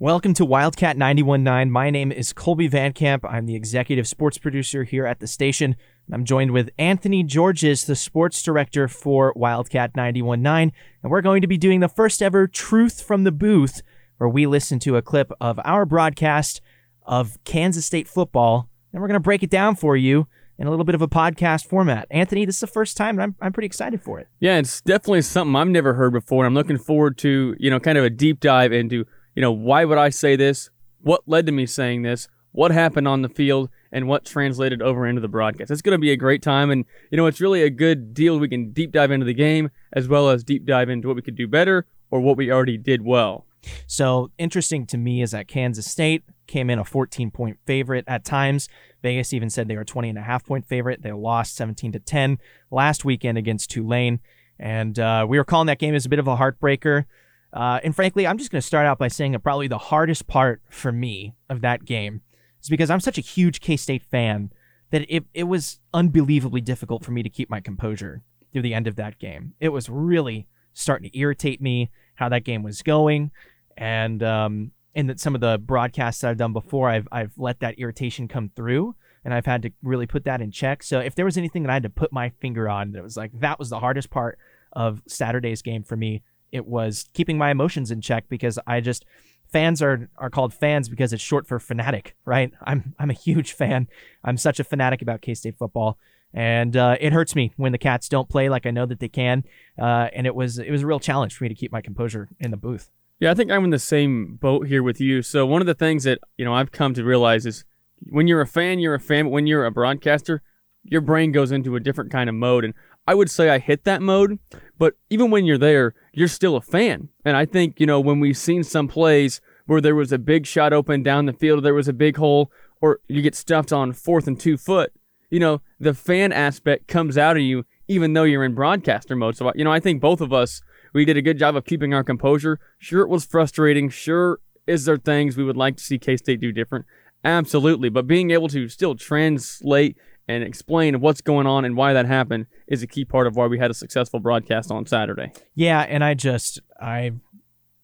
Welcome to Wildcat 919. My name is Kolby Van Camp. I'm the executive sports producer here at the station. I'm joined with Anthony Georges, the sports director for Wildcat 919, and we're going to be doing the first ever Truth from the Booth, where we listen to a clip of our broadcast of Kansas State football, and we're going to break it down for you in a little bit of a podcast format. Anthony, this is the first time, and I'm, I'm pretty excited for it. Yeah, it's definitely something I've never heard before. And I'm looking forward to, you know, kind of a deep dive into you know, why would I say this? What led to me saying this? What happened on the field? And what translated over into the broadcast? It's going to be a great time. And, you know, it's really a good deal. We can deep dive into the game as well as deep dive into what we could do better or what we already did well. So, interesting to me is that Kansas State came in a 14 point favorite at times. Vegas even said they were a 20 and a half point favorite. They lost 17 to 10 last weekend against Tulane. And uh, we were calling that game as a bit of a heartbreaker. Uh, and frankly, I'm just going to start out by saying that probably the hardest part for me of that game is because I'm such a huge K State fan that it, it was unbelievably difficult for me to keep my composure through the end of that game. It was really starting to irritate me how that game was going. And, um, and that some of the broadcasts I've done before, I've, I've let that irritation come through and I've had to really put that in check. So if there was anything that I had to put my finger on, that was like, that was the hardest part of Saturday's game for me it was keeping my emotions in check because I just fans are are called fans because it's short for fanatic, right? I'm I'm a huge fan. I'm such a fanatic about K State football, and uh, it hurts me when the Cats don't play like I know that they can. Uh, and it was it was a real challenge for me to keep my composure in the booth. Yeah, I think I'm in the same boat here with you. So one of the things that you know I've come to realize is when you're a fan, you're a fan. But when you're a broadcaster, your brain goes into a different kind of mode. And I would say I hit that mode, but even when you're there, you're still a fan. And I think, you know, when we've seen some plays where there was a big shot open down the field, there was a big hole, or you get stuffed on fourth and two foot, you know, the fan aspect comes out of you even though you're in broadcaster mode. So, you know, I think both of us, we did a good job of keeping our composure. Sure, it was frustrating. Sure, is there things we would like to see K State do different? Absolutely. But being able to still translate and explain what's going on and why that happened is a key part of why we had a successful broadcast on Saturday. Yeah, and I just I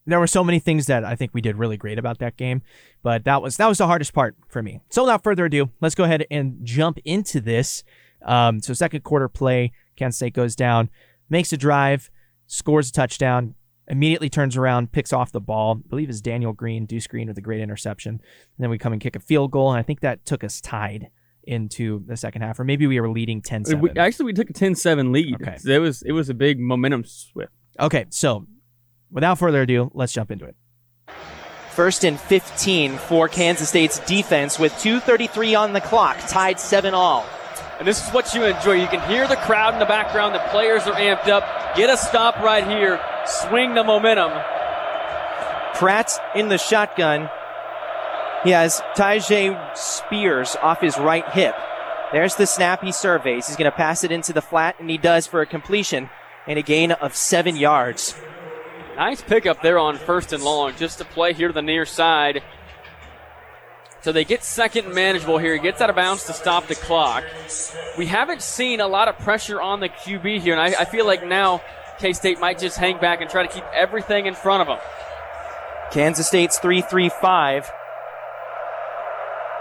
there were so many things that I think we did really great about that game, but that was that was the hardest part for me. So without further ado, let's go ahead and jump into this. Um, so second quarter play, Kansas State goes down, makes a drive, scores a touchdown, immediately turns around, picks off the ball. I believe it's Daniel Green, Deuce Green with a great interception. And then we come and kick a field goal, and I think that took us tied into the second half, or maybe we were leading uh, 10-7. actually, we took a 10-7 lead. Okay. it was it was a big momentum swift. Okay, so without further ado, let's jump into it. First and 15 for Kansas State's defense with 2.33 on the clock, tied 7 all. And this is what you enjoy. You can hear the crowd in the background. The players are amped up. Get a stop right here. Swing the momentum. Pratt in the shotgun. He has Tyjae Spears off his right hip. There's the snap he surveys. He's going to pass it into the flat, and he does for a completion and a gain of seven yards. Nice pickup there on first and long, just to play here to the near side. So they get second manageable here. He gets out of bounds to stop the clock. We haven't seen a lot of pressure on the QB here, and I, I feel like now K State might just hang back and try to keep everything in front of them. Kansas State's 3 3 5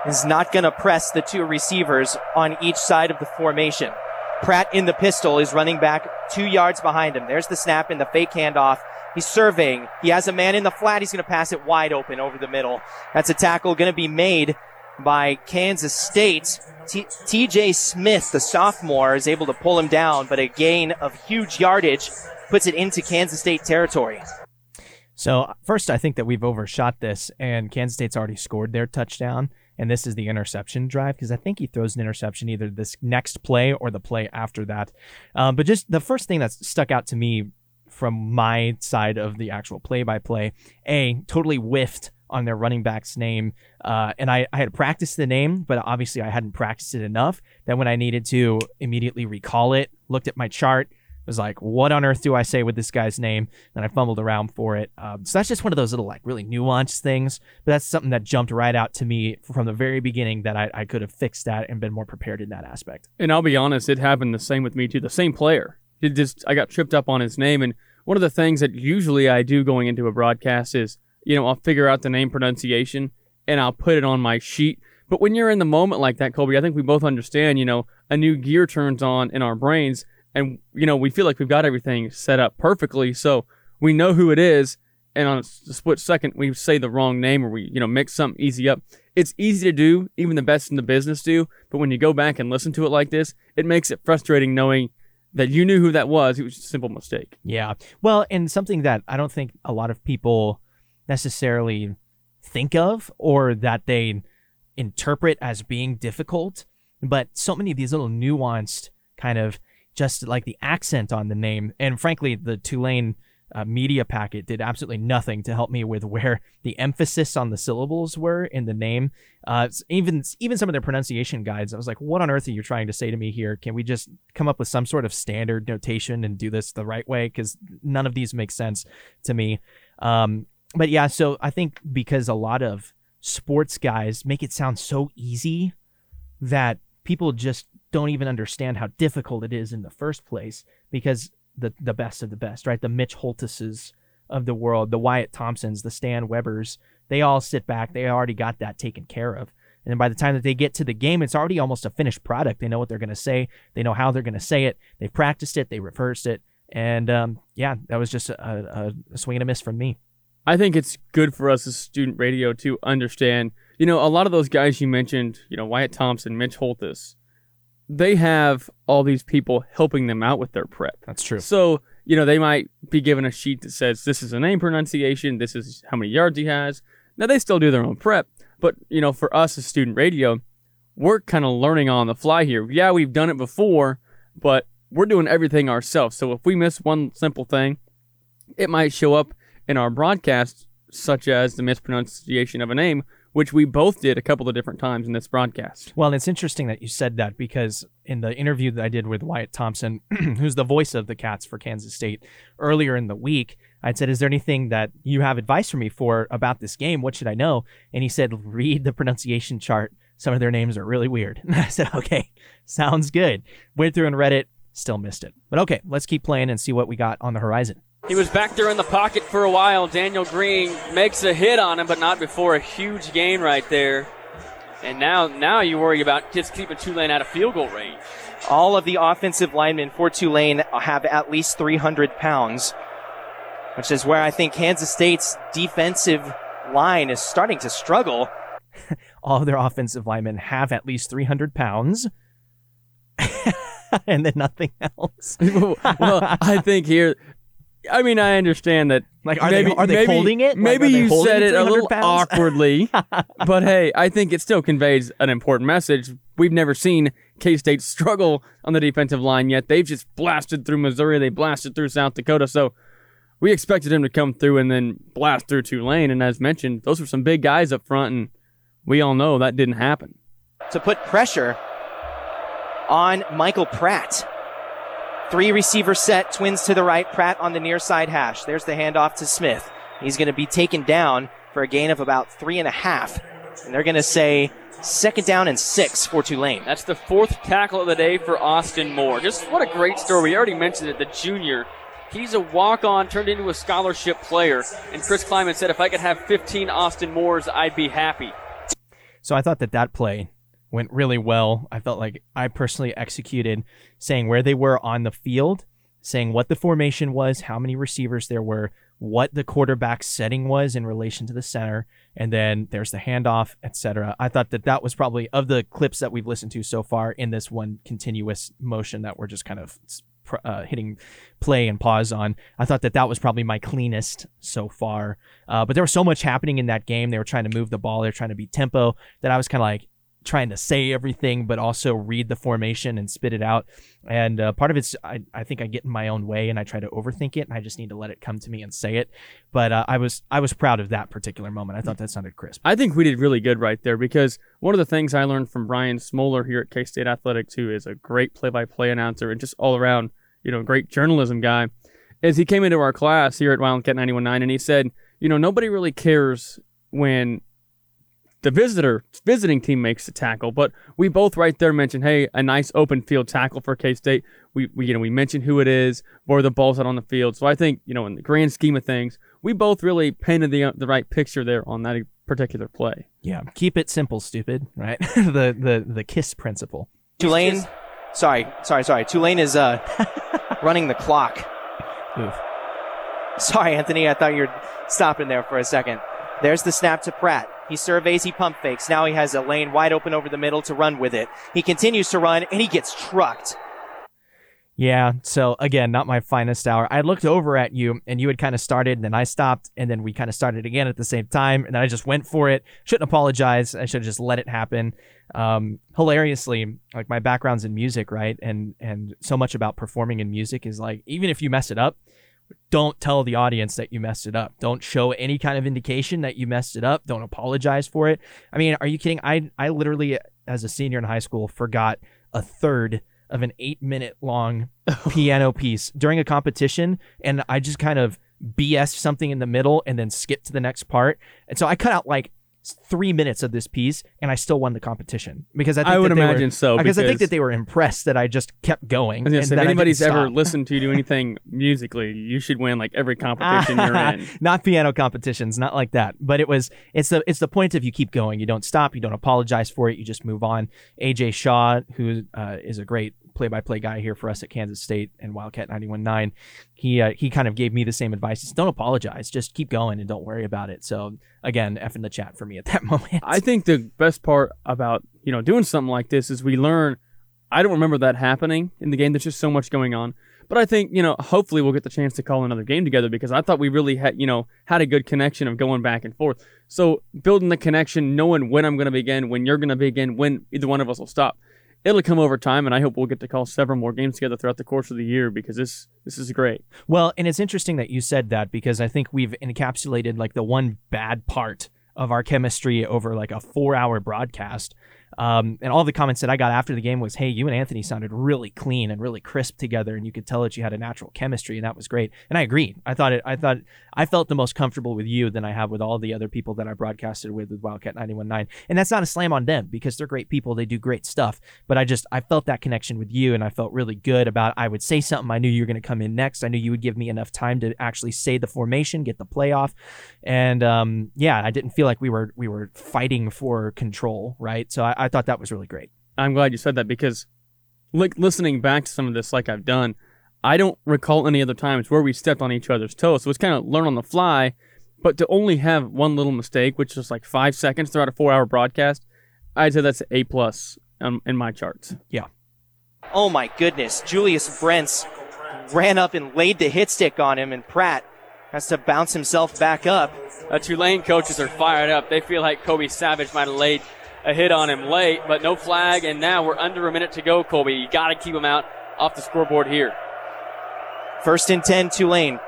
is not going to press the two receivers on each side of the formation. Pratt in the pistol is running back two yards behind him. There's the snap and the fake handoff. He's surveying. He has a man in the flat. He's going to pass it wide open over the middle. That's a tackle going to be made by Kansas State. TJ Smith, the sophomore, is able to pull him down, but a gain of huge yardage puts it into Kansas State territory. So, first, I think that we've overshot this, and Kansas State's already scored their touchdown and this is the interception drive because I think he throws an interception either this next play or the play after that. Um, but just the first thing that stuck out to me from my side of the actual play by play, A, totally whiffed on their running back's name. Uh, and I, I had practiced the name, but obviously I hadn't practiced it enough that when I needed to immediately recall it, looked at my chart, was like, what on earth do I say with this guy's name? And I fumbled around for it. Um, so that's just one of those little, like, really nuanced things. But that's something that jumped right out to me from the very beginning that I, I could have fixed that and been more prepared in that aspect. And I'll be honest, it happened the same with me too. The same player. It just, I got tripped up on his name. And one of the things that usually I do going into a broadcast is you know, I'll figure out the name pronunciation and I'll put it on my sheet. But when you're in the moment like that, Kolby, I think we both understand, you know, a new gear turns on in our brains and, you know, we feel like we've got everything set up perfectly. So we know who it is. And on a split second, we say the wrong name or we, you know, mix something easy up. It's easy to do, even the best in the business do. But when you go back and listen to it like this, it makes it frustrating knowing that you knew who that was. It was a simple mistake. Yeah. Well, and something that I don't think a lot of people necessarily think of or that they interpret as being difficult, but so many of these little nuanced kind of just like the accent on the name. And frankly, the Tulane uh, media packet did absolutely nothing to help me with where the emphasis on the syllables were in the name. Uh, even even some of their pronunciation guides, I was like, "What on earth are you trying to say to me here? Can we just come up with some sort of standard notation and do this the right way? Because none of these make sense to me." Um, but yeah, so I think because a lot of sports guys make it sound so easy that people just don't even understand how difficult it is in the first place because the the best of the best, right? The Mitch Holthuses of the world, the Wyatt Thompsons, the Stan Webers, they all sit back. They already got that taken care of. And by the time that they get to the game, it's already almost a finished product. They know what they're going to say. They know how they're going to say it. They've practiced it. They rehearsed it. And um, yeah, that was just a, a, a swing and a miss from me. I think it's good for us as student radio to understand, you know, a lot of those guys you mentioned, you know, Wyatt Thompson, Mitch Holthus, they have all these people helping them out with their prep. That's true. So, you know, they might be given a sheet that says this is a name pronunciation, this is how many yards he has. Now they still do their own prep, but you know, for us as student radio, we're kind of learning on the fly here. Yeah, we've done it before, but we're doing everything ourselves. So if we miss one simple thing, it might show up in our broadcast, such as the mispronunciation of a name, which we both did a couple of different times in this broadcast. Well, it's interesting that you said that because in the interview that I did with Wyatt Thompson, who's the voice of the Cats for Kansas State, earlier in the week, I'd said, Is there anything that you have advice for me for about this game? What should I know? And he said, Read the pronunciation chart. Some of their names are really weird. I said, Okay, sounds good. Went through and read it, still missed it. But okay, let's keep playing and see what we got on the horizon. He was back there in the pocket for a while. Daniel Green makes a hit on him, but not before a huge gain right there. And now, now you worry about just keeping Tulane out of field goal range. All of the offensive linemen for Tulane have at least 300 pounds, which is where I think Kansas State's defensive line is starting to struggle. All of their offensive linemen have at least 300 pounds. and then nothing else. well, I think here I mean, I understand that. Like, are maybe, they are they maybe, holding it? Like, Maybe you said it a little pounds? awkwardly, but hey, I think it still conveys an important message. We've never seen K State struggle on the defensive line yet. They've just blasted through Missouri. They blasted through South Dakota. So we expected them to come through and then blast through Tulane. And as mentioned, those were some big guys up front, and we all know that didn't happen. To put pressure on Michael Pratt. Three receiver set, twins to the right, Pratt on the near side hash. There's the handoff to Smith. He's going to be taken down for a gain of about three and a half. And they're going to say second down and six for Tulane. That's the fourth tackle of the day for Austin Moore. Just what a great story. We already mentioned it, the junior. He's a walk on, turned into a scholarship player. And Chris Klieman said, if I could have 15 Austin Moores, I'd be happy. So I thought that that play went really well. I felt like I personally executed saying where they were on the field, saying what the formation was, how many receivers there were, what the quarterback setting was in relation to the center, and then there's the handoff, etc. I thought that that was probably of the clips that we've listened to so far in this one continuous motion that we're just kind of uh, hitting play and pause on. I thought that that was probably my cleanest so far. Uh, but there was so much happening in that game. They were trying to move the ball. They were trying to beat tempo that I was kind of like, trying to say everything, but also read the formation and spit it out. And uh, part of it's, I, I think I get in my own way and I try to overthink it, and I just need to let it come to me and say it. But uh, I was I was proud of that particular moment. I thought that sounded crisp. I think we did really good right there because one of the things I learned from Brian Smoller here at K State Athletics, who is a great play-by-play announcer and just all around, you know, great journalism guy, is he came into our class here at Wildcat 91.9 and he said, you know, nobody really cares when the visitor visiting team makes the tackle. But we both right there mentioned, hey, a nice open field tackle for K State. We, we you know we mentioned who it is, where the ball's out on the field. So I think you know in the grand scheme of things, we both really painted the the right picture there on that particular play. Yeah, keep it simple, stupid. Right? the the the kiss principle. Tulane, sorry, sorry, sorry. Tulane is uh running the clock. Oof. Sorry, Anthony. I thought you were stopping there for a second. There's the snap to Pratt. He surveys, he pump fakes. Now he has a lane wide open over the middle to run with it. He continues to run and he gets trucked. Yeah, so again, not my finest hour. I looked over at you and you had kind of started, and then I stopped, and then we kind of started again at the same time, and then I just went for it. Shouldn't apologize. I should have just let it happen. Um, hilariously, like my background's in music, right? And and so much about performing in music is like even if you mess it up, don't tell the audience that you messed it up. Don't show any kind of indication that you messed it up. Don't apologize for it. I mean, are you kidding? I I literally as a senior in high school forgot a third of an eight minute long piano piece during a competition. And I just kind of BS something in the middle and then skip to the next part. And so I cut out like three minutes of this piece and I still won the competition because I, think I would that they imagine were, so, because I think that they were impressed that I just kept going. I was and say, that if anybody's ever listened to you do anything musically, you should win like every competition you're in. not piano competitions, not like that. But it was it's the it's the point of you keep going. You don't stop. You don't apologize for it. You just move on. AJ Shaw, who uh, is a great play-by-play guy here for us at Kansas State and Wildcat 91.9, he uh, he kind of gave me the same advice. Said, don't apologize. Just keep going and don't worry about it. So again, F in the chat for me at that moment. I think the best part about you know doing something like this is we learn. I don't remember that happening in the game. There's just so much going on. But I think you know, hopefully we'll get the chance to call another game together because I thought we really had you know had a good connection of going back and forth. So building the connection, knowing when I'm going to begin, when you're going to begin, when either one of us will stop. It'll come over time, and I hope we'll get to call several more games together throughout the course of the year because this this is great. Well, and it's interesting that you said that because I think we've encapsulated like the one bad part of our chemistry over like a four hour broadcast. Um, and all the comments that I got after the game was, "Hey, you and Anthony sounded really clean and really crisp together, and you could tell that you had a natural chemistry, and that was great." And I agreed. I thought it. I thought I felt the most comfortable with you than I have with all the other people that I broadcasted with with Wildcat 91.9. And that's not a slam on them because they're great people. They do great stuff. But I just I felt that connection with you, and I felt really good about. I would say something. I knew you were going to come in next. I knew you would give me enough time to actually say the formation, get the playoff, and um, yeah, I didn't feel like we were we were fighting for control, right? So I, I thought that was really great. I'm glad you said that because, like, listening back to some of this, like I've done, I don't recall any other times where we stepped on each other's toes. So it's kind of learn on the fly, but to only have one little mistake, which is like five seconds throughout a four-hour broadcast, I'd say that's a plus um, in my charts. Yeah. Oh my goodness. Julius Brents ran up and laid the hit stick on him, and Pratt has to bounce himself back up. The Tulane coaches are fired up. They feel like Kobe Savage might have laid a hit on him late, but no flag, and now we're under a minute to go, Kolby. You got to keep him out off the scoreboard here. First and 10, Tulane.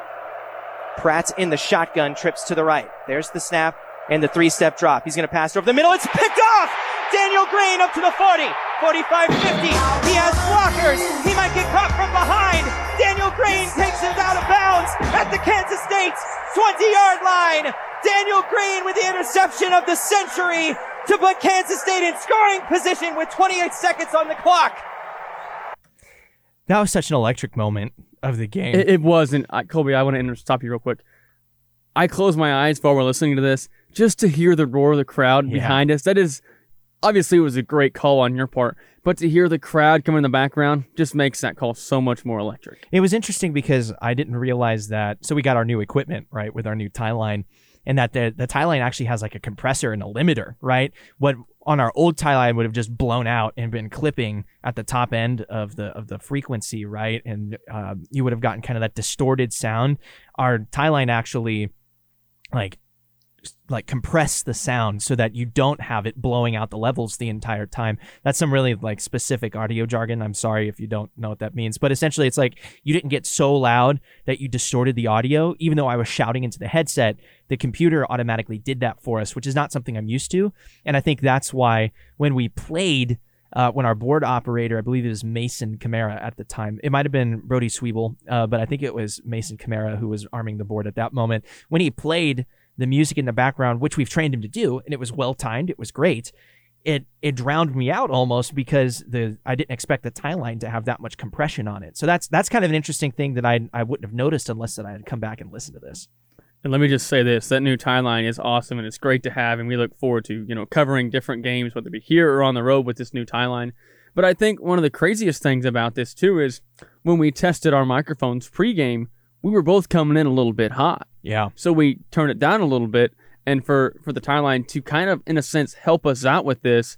Pratt's in the shotgun, trips to the right. There's the snap and the three step drop. He's going to pass over the middle. It's picked off! Daniel Green up to the 40, 45 50. He has blockers. He might get caught from behind. Daniel Green takes it out of bounds at the Kansas State 20 yard line. Daniel Green with the interception of the century to put Kansas State in scoring position with 28 seconds on the clock. That was such an electric moment of the game. It, it wasn't. I, Kolby, I want to stop you real quick. I close my eyes while we're listening to this just to hear the roar of the crowd Yeah. behind us. That is, obviously, it was a great call on your part, but to hear the crowd come in the background just makes that call so much more electric. It was interesting because I didn't realize that. So we got our new equipment, right, with our new tie line, and that the the tie line actually has like a compressor and a limiter, right? What on our old tie line would have just blown out and been clipping at the top end of the of the frequency, right? And um, you would have gotten kind of that distorted sound. Our tie line actually, like like compress the sound so that you don't have it blowing out the levels the entire time. That's some really like specific audio jargon. I'm sorry if you don't know what that means, but essentially it's like you didn't get so loud that you distorted the audio even though I was shouting into the headset. The computer automatically did that for us, which is not something I'm used to. And I think that's why when we played uh, when our board operator, I believe it was Mason Camara at the time. It might have been Brody Sweeble, uh, but I think it was Mason Camara who was arming the board at that moment. When he played the music in the background, which we've trained him to do, and it was well timed, it was great. It it drowned me out almost because the I didn't expect the tie line to have that much compression on it. So that's that's kind of an interesting thing that I I wouldn't have noticed unless that I had come back and listened to this. And let me just say this: that new tie line is awesome, and it's great to have, and we look forward to you know covering different games, whether it be here or on the road with this new tie line. But I think one of the craziest things about this too is when we tested our microphones pregame, we were both coming in a little bit hot, Yeah. so we turned it down a little bit, and for for the tie line to kind of in a sense help us out with this,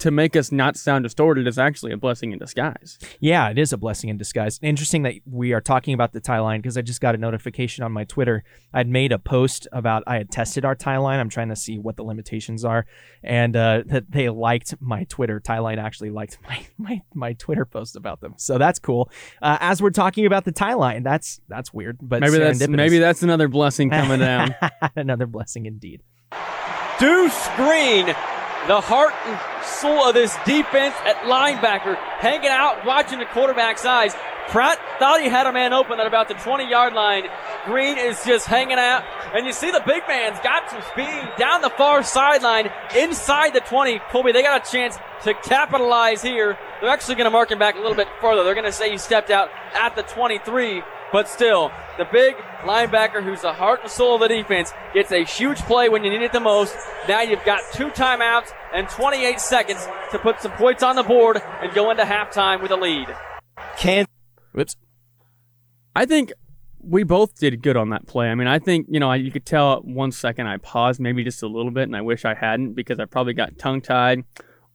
to make us not sound distorted is actually a blessing in disguise. Yeah, it is a blessing in disguise. Interesting that we are talking about the tie line because I just got a notification on my Twitter. I'd made a post about I had tested our tie line. I'm trying to see what the limitations are, and uh, that they liked my Twitter. Tie line actually liked my my my Twitter post about them, so that's cool. Uh, as we're talking about the tie line, that's that's weird, but Maybe that's maybe that's another blessing coming down. another blessing indeed. Do Green, the heart and soul of this defense at linebacker, hanging out, watching the quarterback's eyes. Pratt thought he had a man open at about the 20 yard line. Green is just hanging out. And you see the big man's got some speed down the far sideline, inside the 20. Kolby, they got a chance to capitalize here. They're actually going to mark him back a little bit further. They're going to say he stepped out at the 23. But still, the big linebacker who's the heart and soul of the defense gets a huge play when you need it the most. Now you've got two timeouts and 28 seconds to put some points on the board and go into halftime with a lead. Kansas Whoops. I think we both did good on that play. I mean, I think, you know, you could tell one second I paused maybe just a little bit, and I wish I hadn't because I probably got tongue tied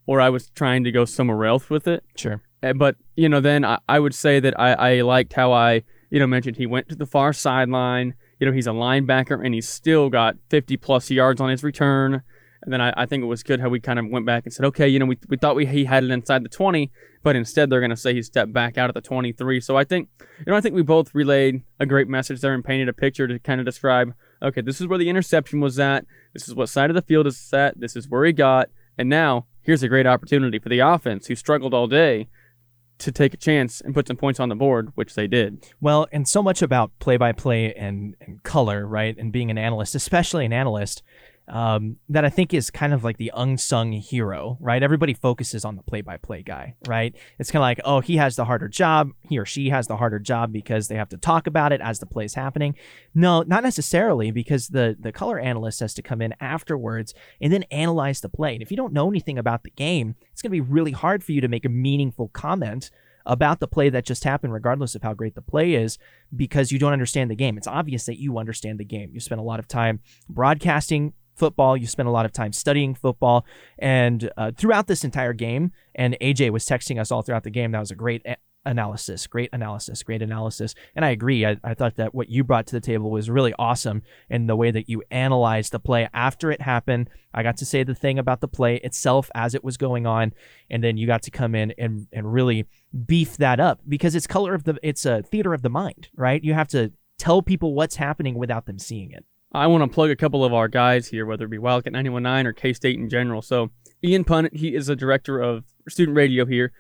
or I was trying to go somewhere else with it. Sure. Uh, But, you know, then I, I would say that I, I liked how I, you know, mentioned he went to the far sideline. You know, he's a linebacker and he's still got 50 plus yards on his return. And then I, I think it was good how we kind of went back and said, okay, you know, we, we thought we he had it inside the 20, but instead they're going to say he stepped back out at the 23. So I think, you know, I think we both relayed a great message there and painted a picture to kind of describe, okay, this is where the interception was at. This is what side of the field is at. This is where he got. And now here's a great opportunity for the offense who struggled all day to take a chance and put some points on the board, which they did. Well, and so much about play by play and color, right? And being an analyst, especially an analyst, um, that I think is kind of like the unsung hero, right? Everybody focuses on the play by play guy, right? It's kind of like, oh, he has the harder job. He or she has the harder job because they have to talk about it as the play's happening. No, not necessarily, because the the color analyst has to come in afterwards and then analyze the play. And if you don't know anything about the game, it's going to be really hard for you to make a meaningful comment about the play that just happened, regardless of how great the play is, because you don't understand the game. It's obvious that you understand the game. You spend a lot of time broadcasting football, you spent a lot of time studying football, and uh, throughout this entire game, and AJ was texting us all throughout the game. That was a great analysis, great analysis, great analysis. And I agree. I, I thought that what you brought to the table was really awesome in the way that you analyzed the play after it happened. I got to say the thing about the play itself as it was going on, and then you got to come in and and really beef that up because it's color of the it's a theater of the mind, right? You have to tell people what's happening without them seeing it. I want to plug a couple of our guys here, whether it be Wildcat 919 or K State in general. So, Ian Punnett, he is a director of student radio here.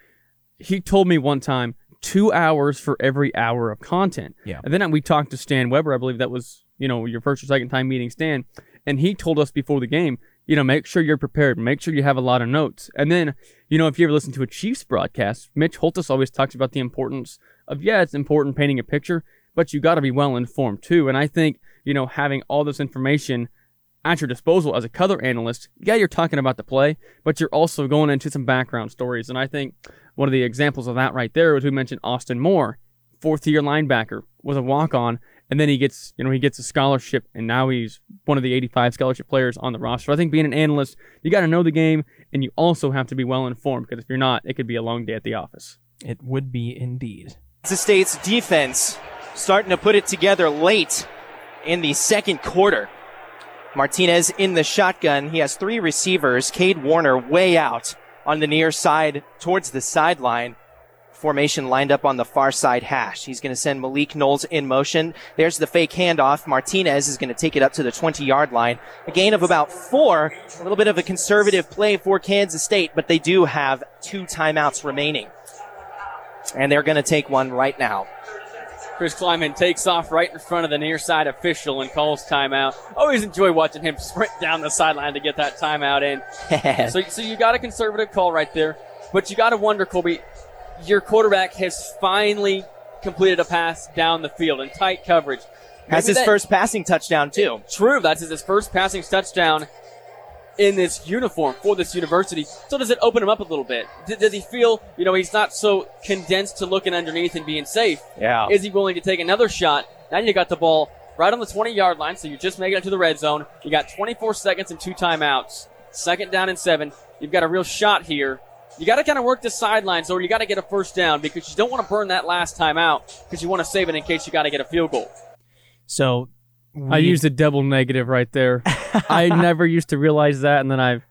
He told me one time two hours for every hour of content. Yeah. And then we talked to Stan Weber. I believe that was, you know, your first or second time meeting Stan. And he told us before the game, you know, make sure you're prepared. Make sure you have a lot of notes. And then, you know, if you ever listen to a Chiefs broadcast, Mitch Holthus always talks about the importance of, yeah, it's important painting a picture, but you got to be well informed too. And I think, you know, having all this information at your disposal as a color analyst, yeah, you're talking about the play, but you're also going into some background stories. And I think one of the examples of that right there was we mentioned Austin Moore, fourth year linebacker, was a walk on, and then he gets, you know, he gets a scholarship, and now he's one of the 85 scholarship players on the roster. I think being an analyst, you got to know the game, and you also have to be well informed because if you're not, it could be a long day at the office. It would be indeed. Kansas State's defense starting to put it together late in the second quarter. Martinez in the shotgun. He has three receivers. Cade Warner way out on the near side towards the sideline. Formation lined up on the far side hash. He's going to send Malik Knowles in motion. There's the fake handoff. Martinez is going to take it up to the 20 yard line. A gain of about four. A little bit of a conservative play for Kansas State, but they do have two timeouts remaining. And they're going to take one right now. Chris Klieman takes off right in front of the near side official and calls timeout. Always enjoy watching him sprint down the sideline to get that timeout in. So, so you got a conservative call right there, but you got to wonder, Kolby, your quarterback has finally completed a pass down the field in tight coverage. Has his that- first passing touchdown too. True, that's his first passing touchdown in this uniform for this university. So does it open him up a little bit? D- does he feel, you know, he's not so condensed to looking underneath and being safe? Yeah. Is he willing to take another shot? Now you got the ball right on the 20 yard line, so you're just making it to the red zone. You got 24 seconds and two timeouts. Second down and seven. You've got a real shot here. You got to kind of work the sidelines, or you got to get a first down because you don't want to burn that last time out because you want to save it in case you got to get a field goal. So I used a double negative right there. I never used to realize that, and then I've,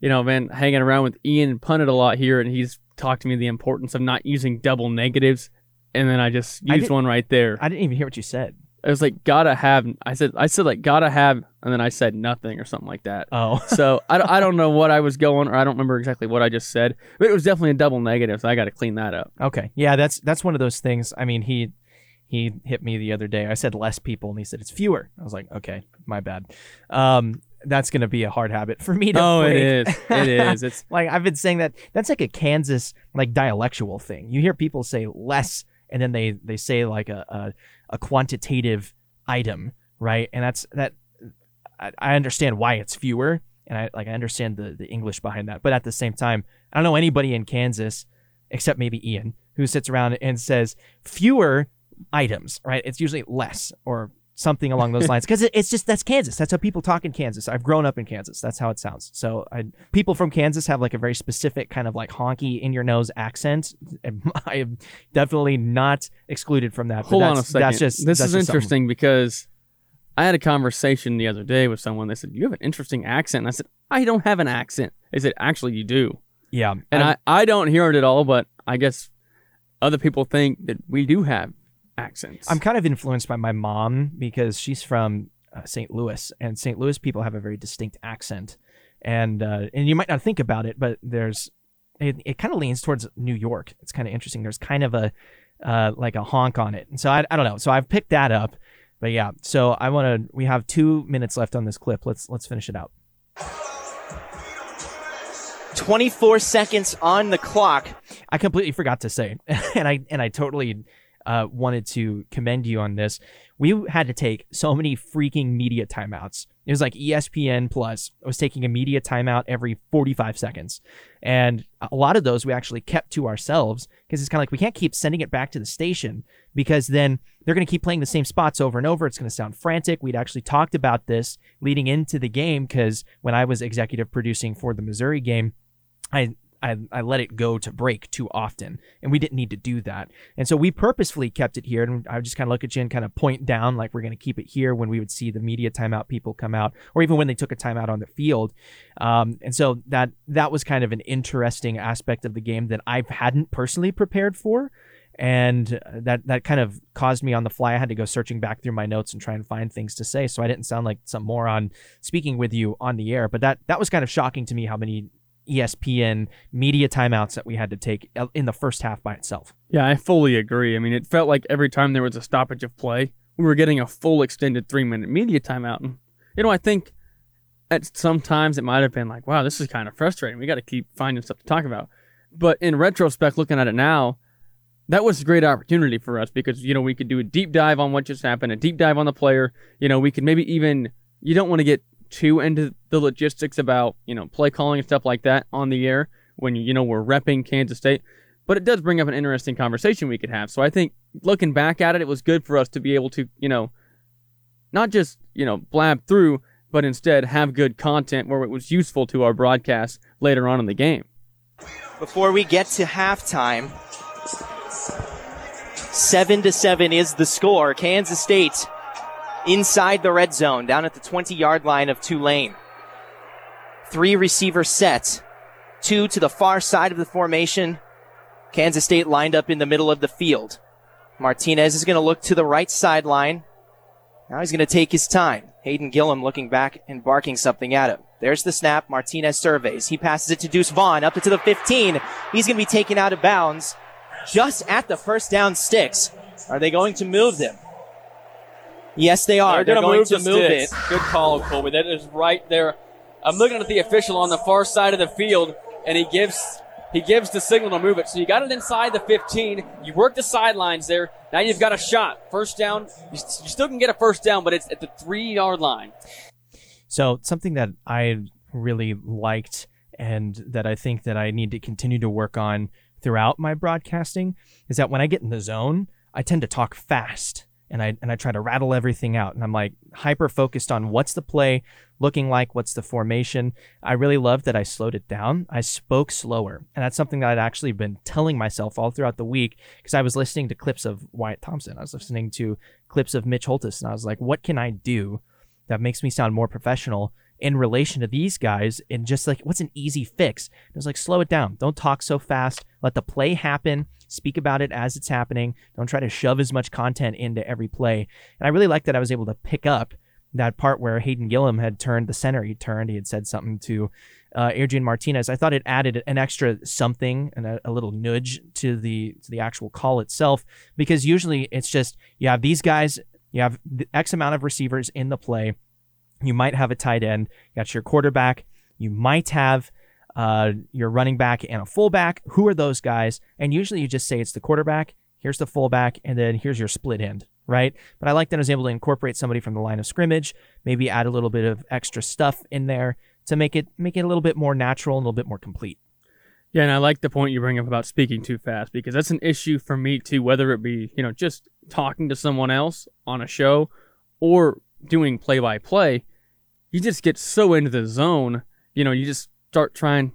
you know, been hanging around with Ian Punnett a lot here, and he's talked to me the importance of not using double negatives, and then I just used did- one right there. I didn't even hear what you said. I was like, gotta have. I said, I said like gotta have, and then I said nothing or something like that. Oh. so I, don't- I don't know what I was going, or I don't remember exactly what I just said, but it was definitely a double negative. So I got to clean that up. Okay. Yeah, that's that's one of those things. I mean, he he hit me the other day. I said less people, and he said it's fewer. I was like, okay, my bad. Um, that's gonna be a hard habit for me to. Oh, it break. is. It is. It's like I've been saying that. That's like a Kansas like dialectual thing. You hear people say less, and then they they say like a a, a quantitative item, right? And that's that. I, I understand why it's fewer, and I like I understand the the English behind that. But at the same time, I don't know anybody in Kansas except maybe Ian who sits around and says fewer items, right? It's usually less or something along those lines because it, it's just that's Kansas. That's how people talk in Kansas. I've grown up in Kansas. That's how it sounds. So I, people from Kansas have like a very specific kind of like honky in your nose accent. I am definitely not excluded from that. hold on a second. That's just this that's is just something. interesting because I had a conversation the other day with someone. They said you have an interesting accent. And I said I don't have an accent. They said actually you do, Yeah, and I'm- I, I don't hear it at all. But I guess other people think that we do have accents. I'm kind of influenced by my mom because she's from uh, St. Louis, and St. Louis people have a very distinct accent, and uh, and you might not think about it, but there's it, it kind of leans towards New York. It's kind of interesting. There's kind of a uh, like a honk on it, and so I, I don't know. So I've picked that up, but yeah. So I want to. We have two minutes left on this clip. Let's let's finish it out. 24 seconds on the clock. I completely forgot to say, and I and I totally uh, wanted to commend you on this. We had to take so many freaking media timeouts. It was like ESPN Plus was taking a media timeout every 45 seconds, and a lot of those we actually kept to ourselves because it's kind of like we can't keep sending it back to the station because then they're going to keep playing the same spots over and over. It's going to sound frantic. We'd actually talked about this leading into the game because when I was executive producing for the Missouri game. I, I I let it go to break too often, and we didn't need to do that. And so we purposefully kept it here. And I would just kind of look at you and kind of point down, like we're going to keep it here when we would see the media timeout people come out, or even when they took a timeout on the field. Um, and so that that was kind of an interesting aspect of the game that I hadn't personally prepared for. And uh, that that kind of caused me on the fly. I had to go searching back through my notes and try and find things to say, so I didn't sound like some moron speaking with you on the air. But that that was kind of shocking to me how many ESPN media timeouts that we had to take in the first half by itself. Yeah, I fully agree. I mean, it felt like every time there was a stoppage of play, we were getting a full extended three minute media timeout. And, you know, I think at sometimes it might have been like, wow, this is kind of frustrating. We got to keep finding stuff to talk about. But in retrospect, looking at it now, that was a great opportunity for us because, you know, we could do a deep dive on what just happened, a deep dive on the player. You know, we could maybe even, you don't want to get too into the logistics about, you know, play calling and stuff like that on the air when, you know, we're repping Kansas State but it does bring up an interesting conversation we could have. So I think looking back at it, it was good for us to be able to, you know, not just, you know, blab through, but instead have good content where it was useful to our broadcast later on in the game. Before we get to halftime, seven to seven is the score. Kansas State inside the red zone, down at the 20 yard line of Tulane. Three receiver sets, two to the far side of the formation. Kansas State lined up in the middle of the field. Martinez is going to look to the right sideline. Now he's going to take his time. Hayden Gillum looking back and barking something at him. There's the snap. Martinez surveys. He passes it to Deuce Vaughn up to the 15. He's going to be taken out of bounds just at the first down sticks. Are they going to move them? Yes, they are. They're, They're, going going to to move move it. it. Good call, Kolby. That is right there. I'm looking at the official on the far side of the field, and he gives He gives the signal to move it. So you got it inside the 15. You work the sidelines there. Now you've got a shot. First down. You, you still can get a first down, but it's at the three yard line. So something that I really liked and that I think that I need to continue to work on throughout my broadcasting is that when I get in the zone, I tend to talk fast and I and I try to rattle everything out and I'm like hyper focused on what's the play looking like, what's the formation. I really love that I slowed it down. I spoke slower. And that's something that I'd actually been telling myself all throughout the week because I was listening to clips of Wyatt Thompson. I was listening to clips of Mitch Holthus and I was like, what can I do that makes me sound more professional in relation to these guys and just like what's an easy fix it was like slow it down don't talk so fast let the play happen speak about it as it's happening. Don't try to shove as much content into every play. And i really like that i was able to pick up that part where hayden gillum had turned the center. He turned he had said something to uh, adrian martinez. I thought it added an extra something and a, a little nudge to the to the actual call itself because usually it's just you have these guys you have x amount of receivers in the play. You might have a tight end. You got your quarterback. You might have uh, your running back and a fullback. Who are those guys? And usually you just say it's the quarterback, here's the fullback, and then here's your split end, right? But I like that I was able to incorporate somebody from the line of scrimmage, maybe add a little bit of extra stuff in there to make it make it a little bit more natural and a little bit more complete. Yeah, and I like the point you bring up about speaking too fast because that's an issue for me too, whether it be, you know, just talking to someone else on a show or doing play by play you just get so into the zone, you know, you just start trying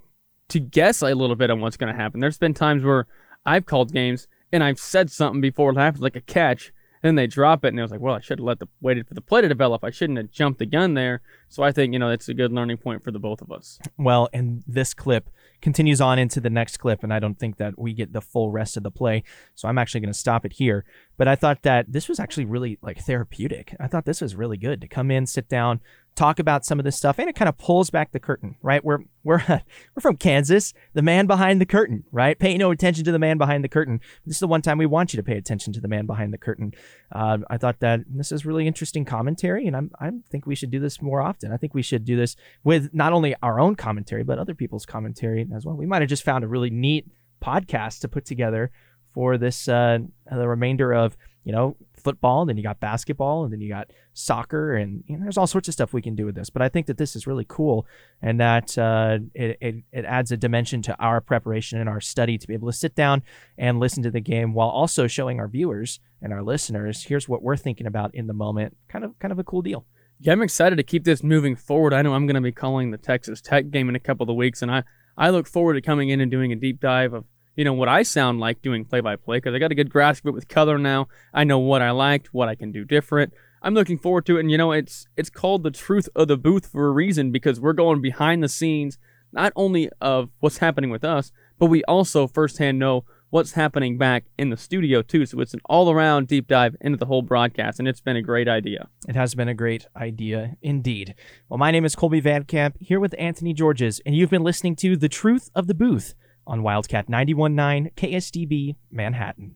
to guess a little bit on what's going to happen. There's been times where I've called games and I've said something before it happens, like a catch, and then they drop it, and I was like, well, I should have let the waited for the play to develop. I shouldn't have jumped the gun there. So I think you know it's a good learning point for the both of us. Well, and this clip continues on into the next clip, and I don't think that we get the full rest of the play. So I'm actually going to stop it here. But I thought that this was actually really like therapeutic. I thought this was really good to come in, sit down, talk about some of this stuff, and it kind of pulls back the curtain, right? We're we're we're from Kansas, the man behind the curtain, right? Pay no attention to the man behind the curtain. This is the one time we want you to pay attention to the man behind the curtain. Uh, I thought that this is really interesting commentary, and I'm, I think we should do this more often. I think we should do this with not only our own commentary but other people's commentary as well. We might have just found a really neat podcast to put together for this uh, the remainder of you know football, then you got basketball, and then you got soccer, and you know, there's all sorts of stuff we can do with this. But I think that this is really cool, and that uh, it, it, it adds a dimension to our preparation and our study to be able to sit down and listen to the game while also showing our viewers and our listeners here's what we're thinking about in the moment. Kind of kind of a cool deal. Yeah, I'm excited to keep this moving forward. I know I'm going to be calling the Texas Tech game in a couple of weeks, and I I look forward to coming in and doing a deep dive of you know, what I sound like doing play by play because I got a good grasp of it with color now. I know what I liked, what I can do different. I'm looking forward to it. And, you know, it's it's called the truth of the booth for a reason because we're going behind the scenes, not only of what's happening with us, but we also firsthand know what's happening back in the studio too. So it's an all around deep dive into the whole broadcast, and it's been a great idea. It has been a great idea indeed. Well, my name is Kolby Van Camp here with Anthony Georges, and you've been listening to The Truth of the Booth on Wildcat 919 KSDB Manhattan.